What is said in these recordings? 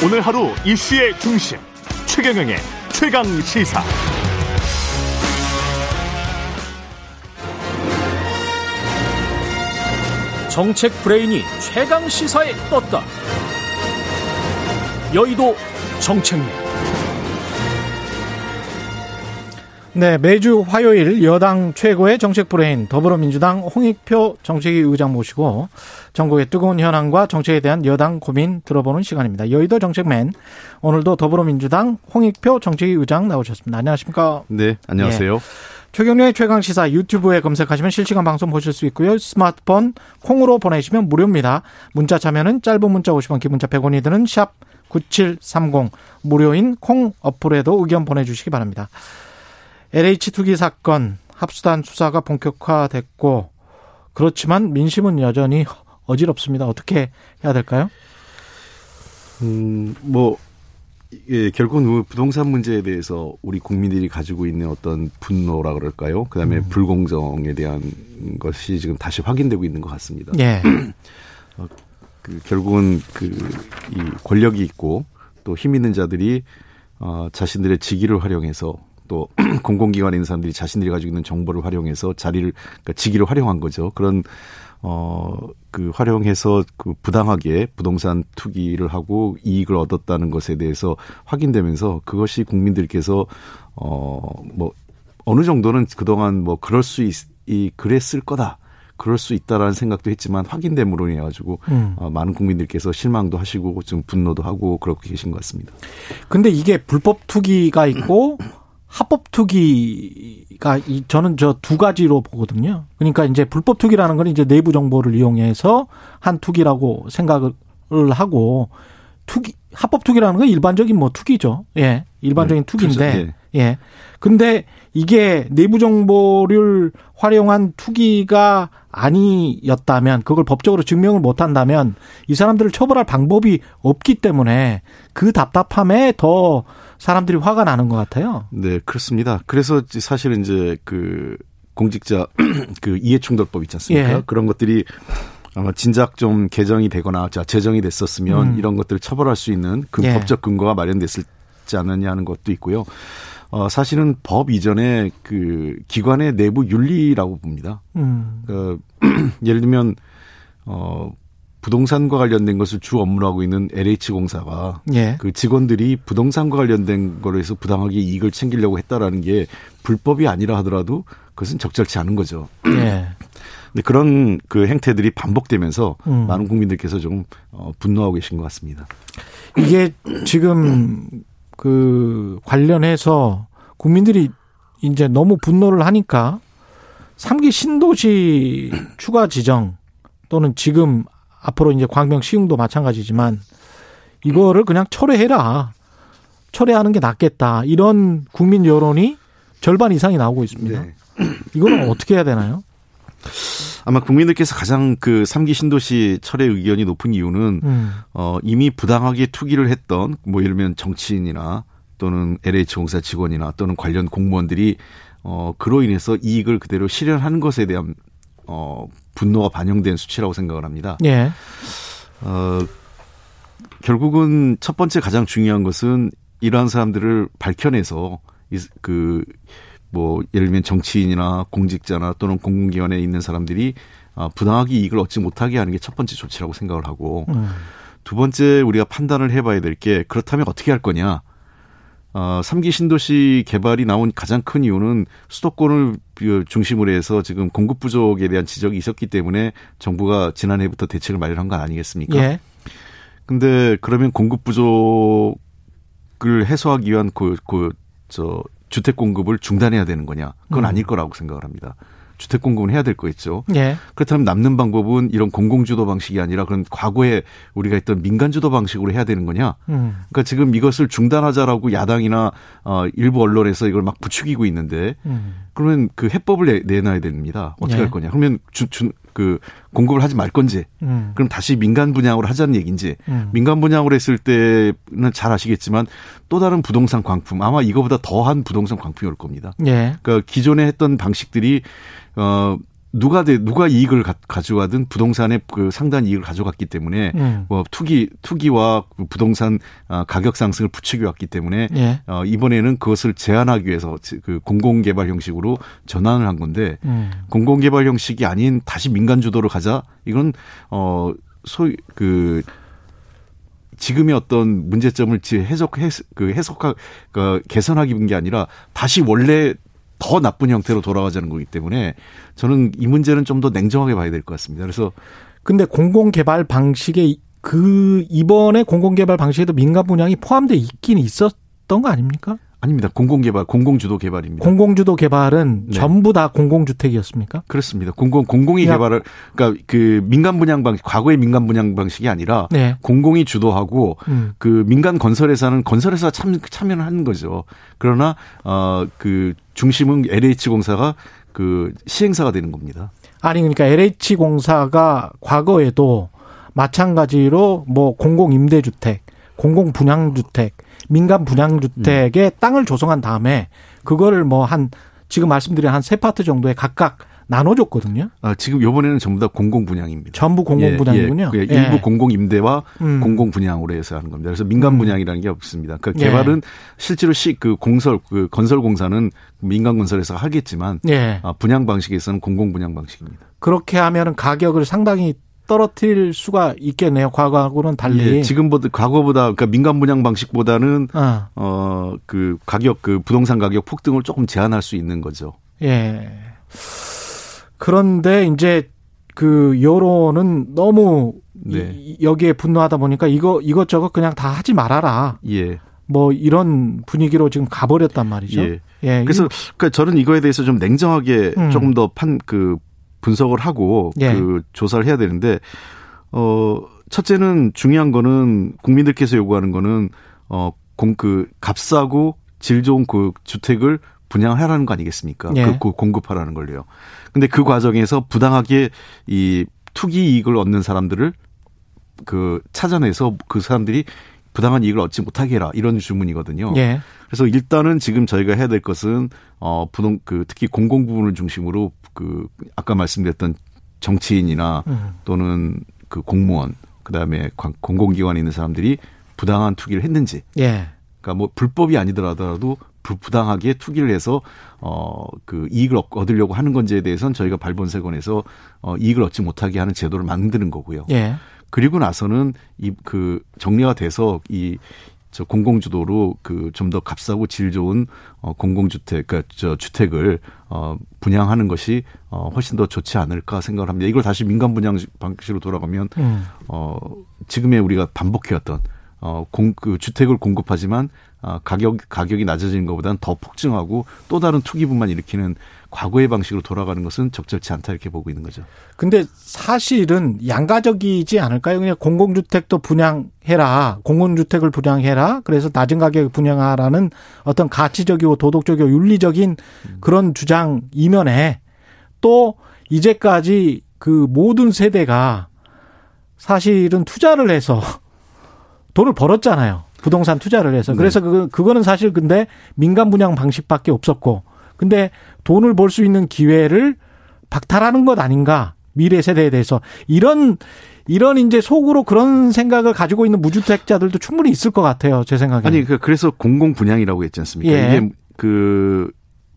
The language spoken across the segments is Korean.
오늘 하루 이슈의 중심 최경영의 최강 시사. 정책 브레인이 최강 시사에 떴다. 여의도 정책맨. 네, 매주 화요일 여당 최고의 정책 브레인 더불어민주당 홍익표 정책위 의장 모시고 전국의 뜨거운 현황과 정책에 대한 여당 고민 들어보는 시간입니다. 여의도 정책맨 오늘도 더불어민주당 홍익표 정책위 의장 나오셨습니다. 안녕하십니까? 네, 안녕하세요. 예. 최경련의 최강 시사 유튜브에 검색하시면 실시간 방송 보실 수 있고요. 스마트폰 콩으로 보내시면 무료입니다. 문자 참여는 짧은 문자 50원, 긴 문자 100원이 드는 샵 9730 무료인 콩 어플에도 의견 보내주시기 바랍니다. LH 투기 사건 합수단 수사가 본격화됐고 그렇지만 민심은 여전히 어지럽습니다. 어떻게 해야 될까요? 음, 뭐 예, 결국은 부동산 문제에 대해서 우리 국민들이 가지고 있는 어떤 분노라 그럴까요? 그다음에 음. 불공정에 대한 것이 지금 다시 확인되고 있는 것 같습니다. 예. 어, 그 결국은 그 이 권력이 있고 또 힘 있는 자들이 어, 자신들의 직위를 활용해서 또 공공기관에 있는 사람들이 자신들이 가지고 있는 정보를 활용해서 자리를 그러니까 직위를 활용한 거죠. 그런 어, 그 활용해서 그 부당하게 부동산 투기를 하고 이익을 얻었다는 것에 대해서 확인되면서 그것이 국민들께서 어, 뭐 어느 정도는 그동안 뭐 그럴 수 있, 이 그랬을 거다. 그럴 수 있다라는 생각도 했지만 확인됨으로 인해 가지고 음. 어, 많은 국민들께서 실망도 하시고 좀 분노도 하고 그렇게 계신 것 같습니다. 근데 이게 불법 투기가 있고 합법 투기가 이 저는 저 두 가지로 보거든요. 그러니까 이제 불법 투기라는 건 이제 내부 정보를 이용해서 한 투기라고 생각을 하고 투기 합법 투기라는 건 일반적인 뭐 투기죠. 예. 일반적인 네, 투기인데 투자, 예. 예. 근데 이게 내부 정보를 활용한 투기가 아니었다면 그걸 법적으로 증명을 못 한다면 이 사람들을 처벌할 방법이 없기 때문에 그 답답함에 더 사람들이 화가 나는 것 같아요. 네, 그렇습니다. 그래서 사실은 이제 그 공직자 그 이해충돌법 있지 않습니까? 예. 그런 것들이 아마 진작 좀 개정이 되거나 자 제정이 됐었으면 음. 이런 것들을 처벌할 수 있는 그 예. 법적 근거가 마련됐을지 않느냐 하는 것도 있고요. 어, 사실은 법 이전에 그 기관의 내부 윤리라고 봅니다. 음. 그, 예를 들면, 어, 부동산과 관련된 것을 주 업무로 하고 있는 LH공사가 예. 그 직원들이 부동산과 관련된 거로 해서 부당하게 이익을 챙기려고 했다라는 게 불법이 아니라 하더라도 그것은 적절치 않은 거죠. 예. 근데 그런 그 행태들이 반복되면서 음. 많은 국민들께서 좀 어, 분노하고 계신 것 같습니다. 이게 지금 그 관련해서 국민들이 이제 너무 분노를 하니까 3기 신도시 추가 지정 또는 지금 앞으로 이제 광명 시흥도 마찬가지지만 이거를 그냥 철회해라. 철회하는 게 낫겠다. 이런 국민 여론이 절반 이상이 나오고 있습니다. 네. 이거는 어떻게 해야 되나요? 아마 국민들께서 가장 그 3기 신도시 철회 의견이 높은 이유는 음. 어 이미 부당하게 투기를 했던 뭐 예를 들면 정치인이나 또는 LH공사 직원이나 또는 관련 공무원들이 어 그로 인해서 이익을 그대로 실현하는 것에 대한 어 분노가 반영된 수치라고 생각을 합니다. 예. 어 결국은 첫 번째 가장 중요한 것은 이러한 사람들을 밝혀내서 그 뭐 예를 들면 정치인이나 공직자나 또는 공공기관에 있는 사람들이 아, 부당하게 이익을 얻지 못하게 하는 게 첫 번째 조치라고 생각을 하고 음. 두 번째 우리가 판단을 해봐야 될 게 그렇다면 어떻게 할 거냐 어, 3기 신도시 개발이 나온 가장 큰 이유는 수도권을 중심으로 해서 지금 공급 부족에 대한 지적이 있었기 때문에 정부가 지난해부터 대책을 마련한 건 아니겠습니까? 예. 근데 그러면 공급 부족을 해소하기 위한 그, 그, 저, 주택 공급을 중단해야 되는 거냐? 그건 음. 아닐 거라고 생각을 합니다. 주택 공급은 해야 될 거겠죠. 예. 그렇다면 남는 방법은 이런 공공주도 방식이 아니라 그런 과거에 우리가 했던 민간주도 방식으로 해야 되는 거냐. 음. 그러니까 지금 이것을 중단하자라고 야당이나 어, 일부 언론에서 이걸 막 부추기고 있는데 음. 그러면 그 해법을 내, 놔야 됩니다. 어떻게 예. 할 거냐. 그러면 주, 주, 그 공급을 하지 말 건지 음. 그럼 다시 민간 분양으로 하자는 얘기인지 음. 민간 분양으로 했을 때는 잘 아시겠지만 또 다른 부동산 광품 아마 이거보다 더한 부동산 광품이 올 겁니다. 예. 그러니까 기존에 했던 방식들이 어, 누가 돼 누가 이익을 가, 져가든 부동산의 그 상당 이익을 가져갔기 때문에 음. 뭐 투기 투기와 부동산 아, 가격 상승을 부추겨 왔기 때문에 예. 어, 이번에는 그것을 제한하기 위해서 그 공공 개발 형식으로 전환을 한 건데 음. 공공 개발 형식이 아닌 다시 민간 주도로 가자 이건 어 소위 그 지금의 어떤 문제점을 해석 해석 그 해석하 그 개선하기 게 아니라 다시 원래 더 나쁜 형태로 돌아가자는 거기 때문에 저는 이 문제는 좀 더 냉정하게 봐야 될 것 같습니다. 그래서 근데 공공 개발 방식에 그 이번에 공공 개발 방식에도 민간 분양이 포함돼 있긴 있었던 거 아닙니까? 아닙니다. 공공개발, 공공주도 개발입니다. 공공주도 개발은 네. 전부 다 공공주택이었습니까? 그렇습니다. 공공 공공이 야. 개발을 그러니까 그 민간 분양 방식, 과거의 민간 분양 방식이 아니라 네. 공공이 주도하고 음. 그 민간 건설회사는 건설회사 참 참여를 하는 거죠. 그러나 어그 중심은 LH 공사가 그 시행사가 되는 겁니다. 아니 그러니까 LH 공사가 과거에도 마찬가지로 뭐 공공 임대주택, 공공 분양주택 민간 분양주택에 음. 땅을 조성한 다음에 그거를 뭐 한 지금 말씀드린 한 세 파트 정도에 각각 나눠줬거든요. 아, 지금 요번에는 전부 다 공공 분양입니다. 전부 공공 분양이군요. 예, 예. 예. 일부 공공 임대와 음. 공공 분양으로 해서 하는 겁니다. 그래서 민간 음. 분양이라는 게 없습니다. 그 개발은 예. 실제로 시그 공설 그 건설 공사는 민간 건설에서 하겠지만 예. 아, 분양 방식에서는 공공 분양 방식입니다. 그렇게 하면은 가격을 상당히 떨어뜨릴 수가 있겠네요. 과거하고는 달리. 예, 지금보다 과거보다 그러니까 민간 분양 방식보다는 어그 어, 그 가격 그 부동산 가격 폭등을 조금 제한할 수 있는 거죠. 예. 그런데 이제 그 여론은 너무 네. 여기에 분노하다 보니까 이거 이것저것 그냥 다 하지 말아라. 예. 뭐 이런 분위기로 지금 가버렸단 말이죠. 예. 예. 그래서 그러니까 저는 이거에 대해서 좀 냉정하게 음. 조금 더 판 그 분석을 하고 예. 그 조사를 해야 되는데 어 첫째는 중요한 거는 국민들께서 요구하는 거는 어공 그 값싸고 질 좋은 그 주택을 분양하라는 거 아니겠습니까? 예. 그, 그 공급하라는 걸요. 근데 그 과정에서 부당하게 이 투기 이익을 얻는 사람들을 그 찾아내서 그 사람들이 부당한 이익을 얻지 못하게 해라 이런 주문이거든요. 예. 그래서 일단은 지금 저희가 해야 될 것은 어 부동 그 특히 공공 부분을 중심으로 그 아까 말씀드렸던 정치인이나 음. 또는 그 공무원 그다음에 공공기관에 있는 사람들이 부당한 투기를 했는지. 예. 그러니까 뭐 불법이 아니더라도 부당하게 투기를 해서 어그 이익을 얻으려고 하는 건지에 대해서는 저희가 발본세권에서 어 이익을 얻지 못하게 하는 제도를 만드는 거고요. 예. 그리고 나서는 이 그 정리가 돼서 이 저 공공주도로 그 좀 더 값싸고 질 좋은 어 공공주택 그러니까 저 주택을 어 분양하는 것이 어 훨씬 더 좋지 않을까 생각을 합니다. 이걸 다시 민간 분양 방식으로 돌아가면 음. 어 지금의 우리가 반복해왔던 어 공 그 주택을 공급하지만 아 가격 가격이 낮아지는 것보다는 더 폭증하고 또 다른 투기분만 일으키는 과거의 방식으로 돌아가는 것은 적절치 않다 이렇게 보고 있는 거죠. 근데 사실은 양가적이지 않을까요? 그냥 공공주택도 분양해라. 공공주택을 분양해라. 그래서 낮은 가격에 분양하라는 어떤 가치적이고 도덕적이고 윤리적인 그런 주장 이면에 또 이제까지 그 모든 세대가 사실은 투자를 해서 돈을 벌었잖아요. 부동산 투자를 해서. 네. 그래서 그, 그거는 사실 근데 민간 분양 방식밖에 없었고 근데 돈을 벌 수 있는 기회를 박탈하는 것 아닌가? 미래 세대에 대해서 이런 이런 이제 속으로 그런 생각을 가지고 있는 무주택자들도 충분히 있을 것 같아요. 제 생각에. 아니 그 그래서 공공 분양이라고 했지 않습니까? 예. 이게 그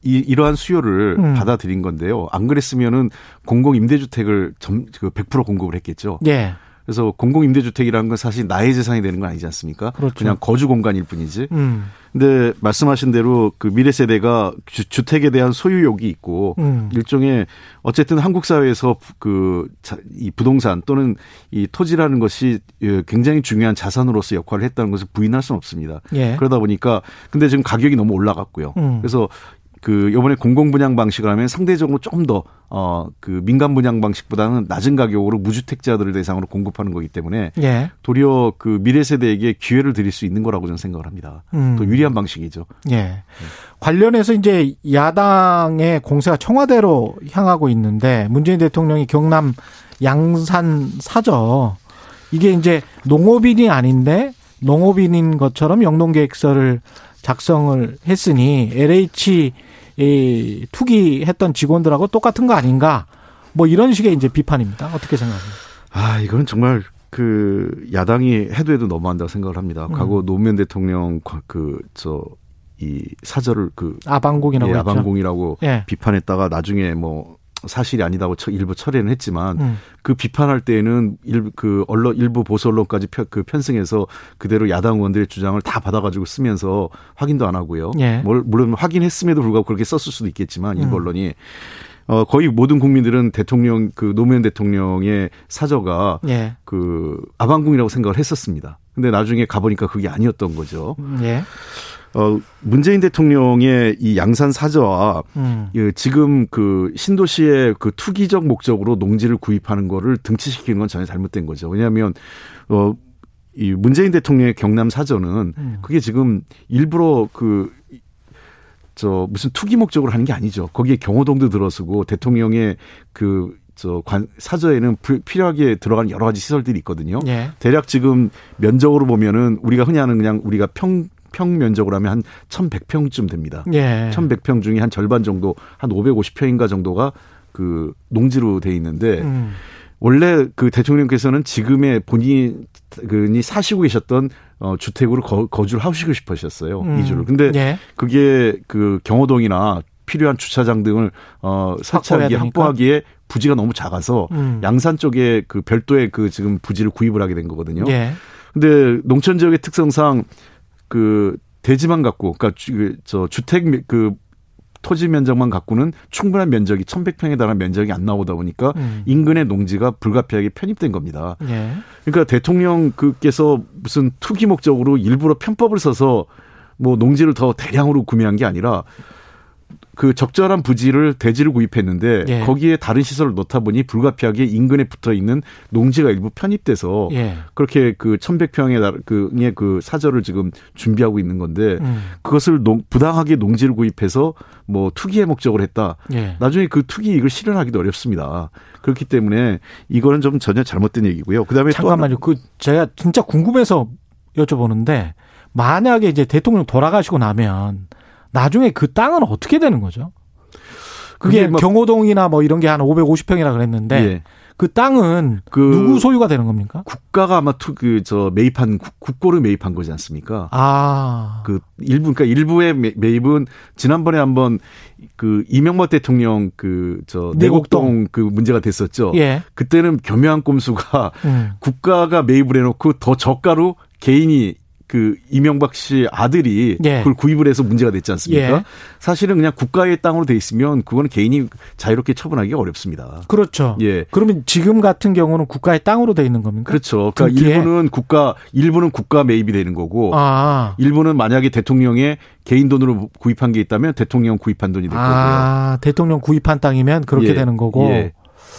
이, 이러한 수요를 음. 받아들인 건데요. 안 그랬으면은 공공 임대주택을 점, 그 100% 공급을 했겠죠. 예. 그래서 공공임대주택이라는 건 사실 나의 재산이 되는 건 아니지 않습니까? 그렇죠. 그냥 거주 공간일 뿐이지. 음. 근데 말씀하신 대로 그 미래 세대가 주, 택에 대한 소유욕이 있고 음. 일종의 어쨌든 한국 사회에서 그 이 부동산 또는 이 토지라는 것이 예, 굉장히 중요한 자산으로서 역할을 했다는 것을 부인할 수는 없습니다. 예. 그러다 보니까 근데 지금 가격이 너무 올라갔고요. 음. 그래서 그 요번에 공공 분양 방식을 하면 상대적으로 좀 더 어 그 민간 분양 방식보다는 낮은 가격으로 무주택자들을 대상으로 공급하는 거기 때문에 예. 도리어 그 미래 세대에게 기회를 드릴 수 있는 거라고 저는 생각을 합니다. 음. 또 유리한 방식이죠. 예. 네. 관련해서 이제 야당의 공세가 청와대로 향하고 있는데 문재인 대통령이 경남 양산 사저 이게 이제 농업인이 아닌데 농업인인 것처럼 영농계획서를 작성을 했으니 LH 이 투기했던 직원들하고 똑같은 거 아닌가? 뭐 이런 식의 이제 비판입니다. 어떻게 생각하세요? 아, 이건 정말 그 야당이 해도 해도 너무한다고 생각을 합니다. 음. 과거 노무현 대통령 그저 이 사절을 그 아방공이라고 예, 아방공이라고 예. 비판했다가 나중에 뭐 사실이 아니다고 일부 철회는 했지만 음. 그 비판할 때에는 일부 그 언론 일부 보수 언론까지 편, 그 편승해서 그대로 야당 의원들의 주장을 다 받아가지고 쓰면서 확인도 안 하고요. 예. 물론 확인했음에도 불구하고 그렇게 썼을 수도 있겠지만 일부 음. 언론이 어, 거의 모든 국민들은 대통령, 그 노무현 대통령의 사저가 예. 그 아방궁이라고 생각을 했었습니다. 근데 나중에 가보니까 그게 아니었던 거죠. 예. 어, 문재인 대통령의 이 양산 사저와 음. 예, 지금 그 신도시의 그 투기적 목적으로 농지를 구입하는 거를 등치시키는 건 전혀 잘못된 거죠. 왜냐하면 어, 이 문재인 대통령의 경남 사저는 음. 그게 지금 일부러 그 저 무슨 투기 목적으로 하는 게 아니죠. 거기에 경호동도 들어서고 대통령의 그 저 관 사저에는 필요하게 들어가는 여러 가지 시설들이 있거든요. 예. 대략 지금 면적으로 보면은 우리가 흔히 하는 그냥 우리가 평 평면적으로 하면 한 1,100평쯤 됩니다. 예. 1,100평 중에 한 절반 정도 한 550평인가 정도가 그 농지로 돼 있는데 음. 원래 그 대통령께서는 지금의 본인이 사시고 계셨던 어, 주택으로 거, 거주를 하시고 싶으셨어요. 음. 이주를. 근데 예. 그게 그 경호동이나 필요한 주차장 등을 어 설치하기 확보하기에 부지가 너무 작아서 음. 양산 쪽에 그 별도의 그 지금 부지를 구입을 하게 된 거거든요. 예. 근데 농촌 지역의 특성상 그 대지만 갖고 그러니까 저 주택 그 토지 면적만 갖고는 충분한 면적이 1100평에 달하는 면적이 안 나오다 보니까 음. 인근의 농지가 불가피하게 편입된 겁니다. 예. 그러니까 대통령께서 무슨 투기 목적으로 일부러 편법을 써서 뭐 농지를 더 대량으로 구매한 게 아니라 그 적절한 부지를 대지를 구입했는데 예. 거기에 다른 시설을 놓다 보니 불가피하게 인근에 붙어 있는 농지가 일부 편입돼서 예. 그렇게 그 1100평의 그의 그 사절을 지금 준비하고 있는 건데 음. 그것을 농, 부당하게 농지를 구입해서 뭐 투기의 목적을 했다. 예. 나중에 그 투기 이익을 실현하기도 어렵습니다. 그렇기 때문에 이거는 좀 전혀 잘못된 얘기고요. 그다음에 잠깐만요. 그 제가 진짜 궁금해서 여쭤보는데 만약에 이제 대통령 돌아가시고 나면 나중에 그 땅은 어떻게 되는 거죠? 그게 뭐 경호동이나 뭐 이런 게 한 550평이라 그랬는데 예. 그 땅은 그 누구 소유가 되는 겁니까? 국가가 아마 그 저 매입한 국고를 매입한 거지 않습니까? 아. 그 일부 그러니까 일부의 매입은 지난번에 한번 그 이명박 대통령 그 저 내곡동 그 문제가 됐었죠. 예. 그때는 겸묘한 꼼수가 음. 국가가 매입을 해 놓고 더 저가로 개인이 그 이명박 씨 아들이 예. 그걸 구입을 해서 문제가 됐지 않습니까? 예. 사실은 그냥 국가의 땅으로 돼 있으면 그거는 개인이 자유롭게 처분하기가 어렵습니다. 그렇죠. 예. 그러면 지금 같은 경우는 국가의 땅으로 돼 있는 겁니까? 그렇죠. 그러니까 등기에? 일부는 국가 일부는 국가 매입이 되는 거고 아. 일부는 만약에 대통령의 개인 돈으로 구입한 게 있다면 대통령 구입한 돈이 될 아, 거고요. 아, 대통령 구입한 땅이면 그렇게 예. 되는 거고. 예.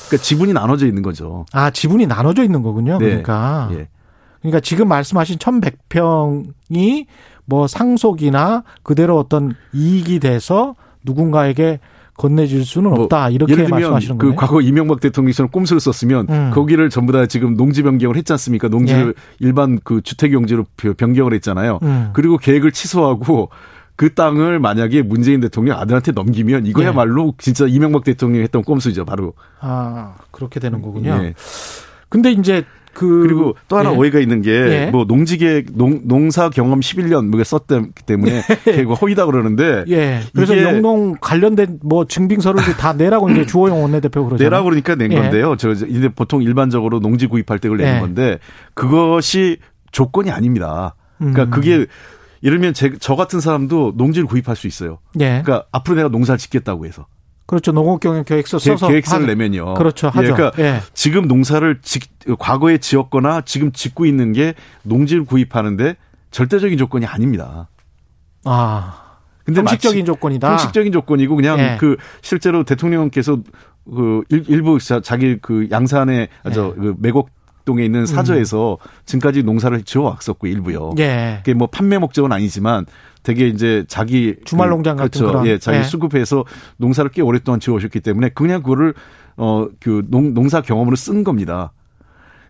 그러니까 지분이 나눠져 있는 거죠. 아, 지분이 나눠져 있는 거군요. 네. 그러니까. 예. 그러니까 지금 말씀하신 1100평이 뭐 상속이나 그대로 어떤 이익이 돼서 누군가에게 건네줄 수는 뭐 없다 이렇게 예를 들면 말씀하시는 그 거예요. 그 과거 이명박 대통령처럼 꼼수를 썼으면 음. 거기를 전부 다 지금 농지 변경을 했지 않습니까? 농지를 예. 일반 그 주택 용지로 변경을 했잖아요. 음. 그리고 계획을 취소하고 그 땅을 만약에 문재인 대통령 아들한테 넘기면 이거야말로 예. 진짜 이명박 대통령이 했던 꼼수죠, 바로. 아 그렇게 되는 거군요. 예. 근데 이제 그 그리고 또 하나 예. 오해가 있는 게뭐 예. 농지계 농, 농사 경험 11년 뭐게 썼기 때문에 예. 허위다 그러는데 예. 그래서 영농 관련된 뭐 증빙서를 다 내라고 이제 주호영 원내대표 그러잖아요. 내라고 그러니까 낸 예. 건데요. 저 이제 보통 일반적으로 농지 구입할 때 그걸 내는 예. 건데 그것이 조건이 아닙니다. 그러니까 음. 그게 예를 들면 제, 저 같은 사람도 농지를 구입할 수 있어요. 예. 그러니까 앞으로 내가 농사를 짓겠다고 해서. 그렇죠. 농업경영 계획서 써서 계획서를 내면요. 그렇죠. 하죠. 예, 그러니까 예. 지금 농사를 지, 과거에 지었거나 지금 짓고 있는 게 농지를 구입하는데 절대적인 조건이 아닙니다. 아. 근데 형식적인 조건이다. 형식적인 조건이고 그냥 예. 그 실제로 대통령께서 그 일부 자기 그 양산에 예. 저그 매곡 동에 있는 사저에서 음. 지금까지 농사를 지어 왔었고 일부요. 예. 그게 뭐 판매 목적은 아니지만 되게 이제 자기 주말 그 농장 그, 같은 그렇죠. 그런 예, 자기 예. 수급해서 농사를 꽤 오랫동안 지어 오셨기 때문에 그냥 그거를 어그 농사 경험으로 쓴 겁니다.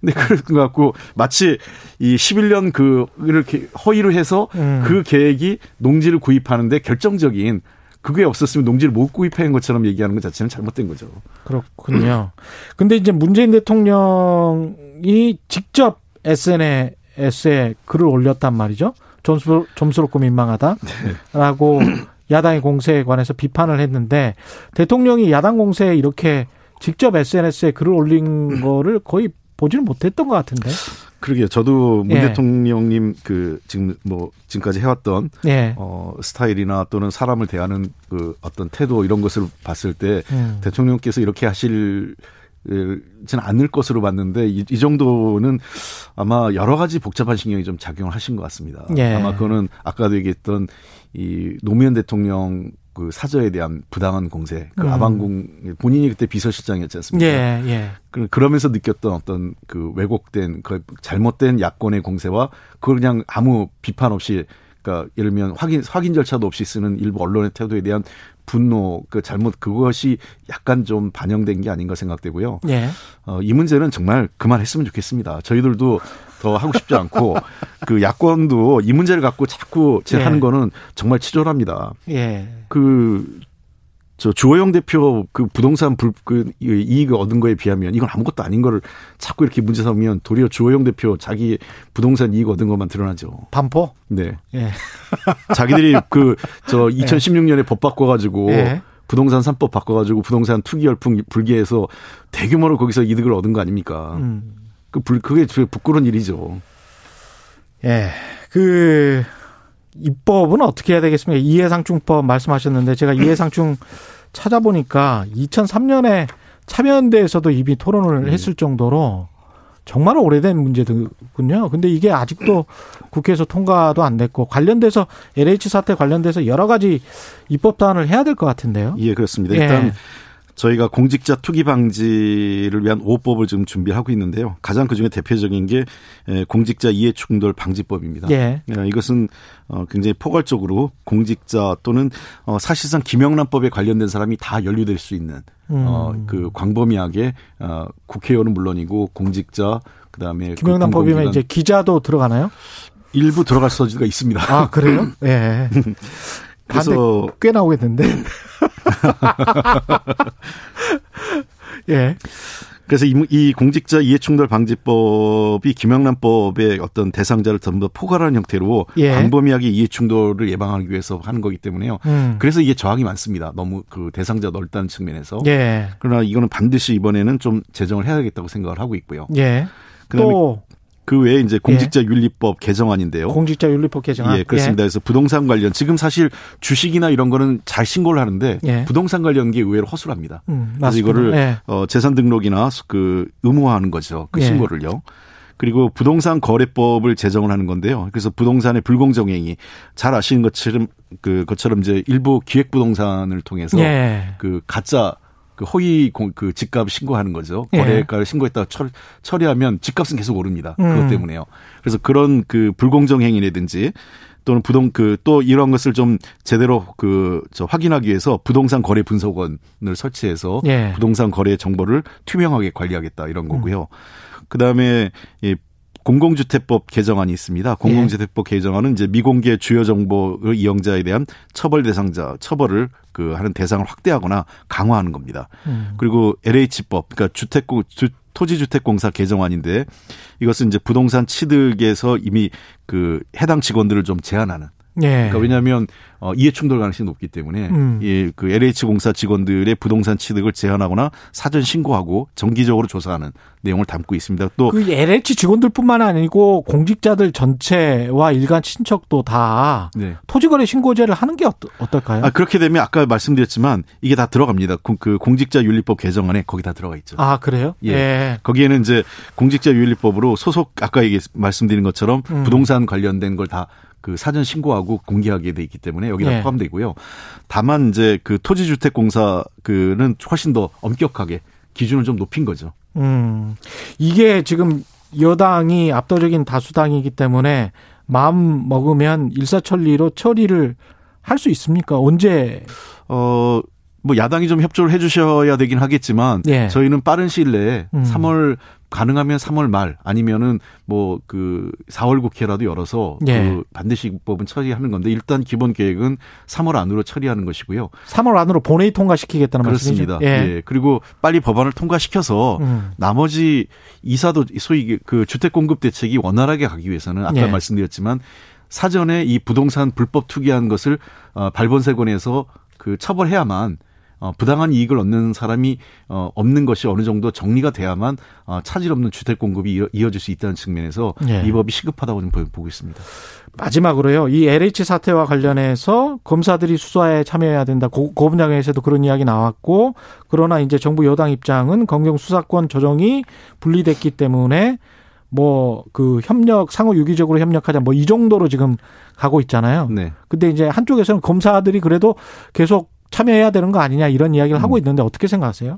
근데 그럴 것 같고 마치 이 11년 그 이렇게 허위를 해서 음. 그 계획이 농지를 구입하는데 결정적인 그게 없었으면 농지를 못 구입한 것처럼 얘기하는 것 자체는 잘못된 거죠. 그렇군요. 근데 이제 문재인 대통령이 직접 SNS에 글을 올렸단 말이죠. 점수, 점수롭고 민망하다라고 네. 야당의 공세에 관해서 비판을 했는데 대통령이 야당 공세에 이렇게 직접 SNS에 글을 올린 거를 거의 보지는 못했던 것 같은데. 그러게요. 저도 문 예. 대통령님 그 지금 뭐 지금까지 해왔던 예. 어 스타일이나 또는 사람을 대하는 그 어떤 태도 이런 것을 봤을 때 음. 대통령께서 이렇게 하실 지는 않을 것으로 봤는데 이, 이, 정도는 아마 여러 가지 복잡한 신경이 좀 작용을 하신 것 같습니다. 예. 아마 그거는 아까도 얘기했던 이 노무현 대통령 그 사저에 대한 부당한 공세, 그 음. 아방궁 본인이 그때 비서실장이었지 않습니까? 예, 예. 그러면서 느꼈던 어떤 그 왜곡된 그 잘못된 야권의 공세와 그걸 그냥 아무 비판 없이 그러니까 예를 들면 확인 확인 절차도 없이 쓰는 일부 언론의 태도에 대한 분노, 그 잘못 그것이 약간 좀 반영된 게 아닌가 생각되고요. 예. 어, 이 문제는 정말 그만했으면 좋겠습니다. 저희들도 더 하고 싶지 않고 그 야권도 이 문제를 갖고 자꾸 제 예. 하는 거는 정말 치졸합니다. 예. 그 저 주호영 대표 그 부동산 불, 그 이익을 얻은 거에 비하면 이건 아무것도 아닌 거를 자꾸 이렇게 문제 삼으면 도리어 주호영 대표 자기 부동산 이익 얻은 것만 드러나죠. 반포? 네. 예. 자기들이 그 저 2016년에 예. 법 바꿔가지고 예. 부동산 3법 바꿔가지고 부동산 투기 열풍 불기해서 대규모로 거기서 이득을 얻은 거 아닙니까? 음. 그 불, 그게 부끄러운 일이죠. 예. 그, 입법은 어떻게 해야 되겠습니까? 이해상충법 말씀하셨는데 제가 이해상충 찾아보니까 2003년에 참여연대에서도 이미 토론을 네. 했을 정도로 정말 오래된 문제군요. 근데 이게 아직도 국회에서 통과도 안 됐고 관련돼서 LH 사태 관련돼서 여러 가지 입법 단을 해야 될 것 같은데요. 예, 그렇습니다. 일단 예. 저희가 공직자 투기 방지를 위한 5법을 지금 준비하고 있는데요. 가장 그중에 대표적인 게 공직자 이해 충돌 방지법입니다. 예. 예. 이것은 어, 굉장히 포괄적으로 공직자 또는 어, 사실상 김영란법에 관련된 사람이 다 연루될 수 있는 어, 음. 그 광범위하게 국회의원은 물론이고 공직자 그다음에 그 김영란법이면 이제 기자도 들어가나요? 일부 들어갈 수가 있습니다. 아 그래요? 예. 그래서 꽤 나오겠는데. 예. 그래서 이, 이 공직자 이해충돌 방지법이 김영란법의 어떤 대상자를 전부 포괄하는 형태로 예. 광범위하게 이해충돌을 예방하기 위해서 하는 거기 때문에요. 음. 그래서 이게 저항이 많습니다. 너무 그 대상자 넓다는 측면에서. 예. 그러나 이거는 반드시 이번에는 좀 제정을 해야겠다고 생각을 하고 있고요. 예. 그다음에 또 그 외에 이제 공직자 윤리법 예. 개정안인데요. 공직자 윤리법 개정안. 예, 그렇습니다. 예. 그래서 부동산 관련 지금 사실 주식이나 이런 거는 잘 신고를 하는데 예. 부동산 관련 게 의외로 허술합니다. 음, 그래서 이거를 예. 어, 재산 등록이나 그 의무화하는 거죠. 그 예. 신고를요. 그리고 부동산 거래법을 제정을 하는 건데요. 그래서 부동산의 불공정 행위 잘 아시는 것처럼 그 것처럼 이제 일부 기획 부동산을 통해서 예. 그 가짜 그 허위 공, 그 집값 신고하는 거죠. 예. 거래가를 신고했다가 처, 처리하면 집값은 계속 오릅니다. 음. 그것 때문에요. 그래서 그런 그 불공정 행위라든지 또는 부동 그 또 이런 것을 좀 제대로 그 저 확인하기 위해서 부동산 거래 분석원을 설치해서 예. 부동산 거래 정보를 투명하게 관리하겠다 이런 거고요. 음. 그다음에 이 공공주택법 개정안이 있습니다. 공공주택법 개정안은 이제 미공개 주요 정보 이용자에 대한 처벌 대상자 처벌을 그 하는 대상을 확대하거나 강화하는 겁니다. 음. 그리고 LH법 그러니까 주택공 주, 토지주택공사 개정안인데 이것은 이제 부동산 취득에서 이미 그 해당 직원들을 좀 제한하는 예. 그러니까 왜냐하면 어, 이해 충돌 가능성이 높기 때문에 음. 예, 그 LH 공사 직원들의 부동산 취득을 제한하거나 사전 신고하고 정기적으로 조사하는 내용을 담고 있습니다. 또 그 LH 직원들뿐만 아니고 공직자들 전체와 일간 친척도 다 네. 토지거래 신고제를 하는 게 어떨까요? 아, 그렇게 되면 아까 말씀드렸지만 이게 다 들어갑니다. 그 공직자 윤리법 개정안에 거기 다 들어가 있죠. 아 그래요? 예. 예. 거기에는 이제 공직자 윤리법으로 소속 아까 얘기 말씀드린 것처럼 음. 부동산 관련된 걸다 그 사전 신고하고 공개하게 돼 있기 때문에 여기다 네. 포함되고요. 다만 이제 그 토지주택공사 그는 훨씬 더 엄격하게 기준을 좀 높인 거죠. 음. 이게 지금 여당이 압도적인 다수당이기 때문에 마음 먹으면 일사천리로 처리를 할 수 있습니까? 언제? 어 뭐 야당이 좀 협조를 해주셔야 되긴 하겠지만 예. 저희는 빠른 시일 내에 음. 3월 가능하면 3월 말 아니면은 뭐 그 4월 국회라도 열어서 예. 그 반드시 입법은 처리하는 건데 일단 기본 계획은 3월 안으로 처리하는 것이고요. 3월 안으로 본회의 통과시키겠다는 그렇습니다. 말씀이죠? 예. 예. 그리고 빨리 법안을 통과시켜서 음. 나머지 이사도 소위 그 주택 공급 대책이 원활하게 가기 위해서는 아까 예. 말씀드렸지만 사전에 이 부동산 불법 투기한 것을 어, 발본세권에서 그 처벌해야만 어, 부당한 이익을 얻는 사람이 어, 없는 것이 어느 정도 정리가 돼야만 어, 차질 없는 주택 공급이 이어 질 수 있다는 측면에서 예. 이 법이 시급하다고 좀 보고 있습니다. 마지막으로요. 이 LH 사태와 관련해서 검사들이 수사에 참여해야 된다. 고, 고 분야에서도 그런 이야기 나왔고 그러나 이제 정부 여당 입장은 검경 수사권 조정이 분리됐기 때문에 뭐 그 협력 상호 유기적으로 협력하자 뭐 이 정도로 지금 가고 있잖아요. 네. 근데 이제 한쪽에서는 검사들이 그래도 계속 참여해야 되는 거 아니냐 이런 이야기를 음. 하고 있는데 어떻게 생각하세요?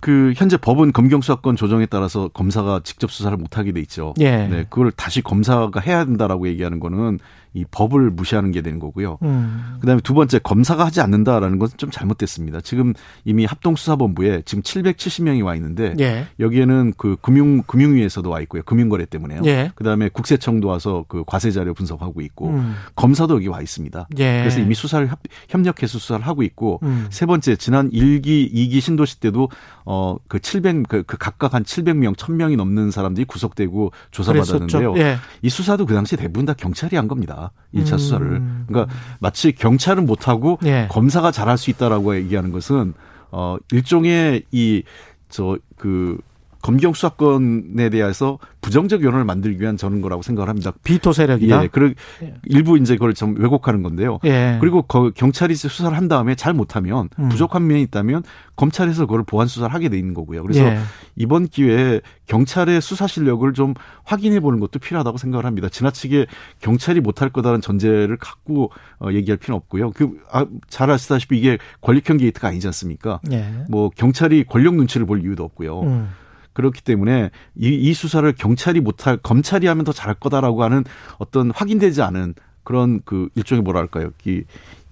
그 현재 법은 검경 수사권 조정에 따라서 검사가 직접 수사를 못 하게 돼 있죠. 예. 네, 그걸 다시 검사가 해야 된다라고 얘기하는 거는 이 법을 무시하는 게 되는 거고요. 음. 그다음에 두 번째 검사가 하지 않는다라는 것은 좀 잘못됐습니다. 지금 이미 합동수사본부에 지금 770명이 와 있는데 예. 여기에는 그 금융 금융위에서도 와 있고요. 금융거래 때문에요. 예. 그다음에 국세청도 와서 그 과세 자료 분석하고 있고 음. 검사도 여기 와 있습니다. 예. 그래서 이미 수사를 협, 력해서 수사를 하고 있고 음. 세 번째 지난 1기, 2기 신도시 때도 어그 700, 그, 그 각각 한 700명, 1000명이 넘는 사람들이 구속되고 조사받았는데요. 예. 이 수사도 그 당시 대부분 다 경찰이 한 겁니다. 1차 음. 수사를. 그러니까 마치 경찰은 못하고 예. 검사가 잘할 수 있다라고 얘기하는 것은 어 일종의 이 저그 검경 수사권에 대해서 부정적 여론을 만들기 위한 저는 거라고 생각을 합니다. 비토 세력이다. 예, 그리고 예. 일부 이제 그걸 좀 왜곡하는 건데요. 예. 그리고 경찰이 수사를 한 다음에 잘 못하면 음. 부족한 면이 있다면 검찰에서 그걸 보완 수사를 하게 돼 있는 거고요. 그래서 예. 이번 기회에 경찰의 수사 실력을 좀 확인해 보는 것도 필요하다고 생각을 합니다. 지나치게 경찰이 못할 거다는 전제를 갖고 어, 얘기할 필요는 없고요. 그, 아, 잘 아시다시피 이게 권력형 게이트가 아니지 않습니까? 예. 뭐 경찰이 권력 눈치를 볼 이유도 없고요. 음. 그렇기 때문에 이, 이 수사를 경찰이 못할 검찰이 하면 더 잘할 거다라고 하는 어떤 확인되지 않은 그런 그 일종의 뭐랄까요 이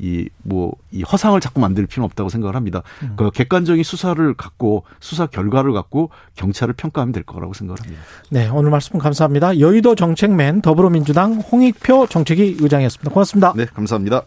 이 뭐 이 허상을 자꾸 만들 필요는 없다고 생각을 합니다. 음. 그 객관적인 수사를 갖고 수사 결과를 갖고 경찰을 평가하면 될 거라고 생각을 합니다. 네 오늘 말씀 감사합니다. 여의도 정책맨 더불어민주당 홍익표 정책위 의장이었습니다. 고맙습니다. 네 감사합니다.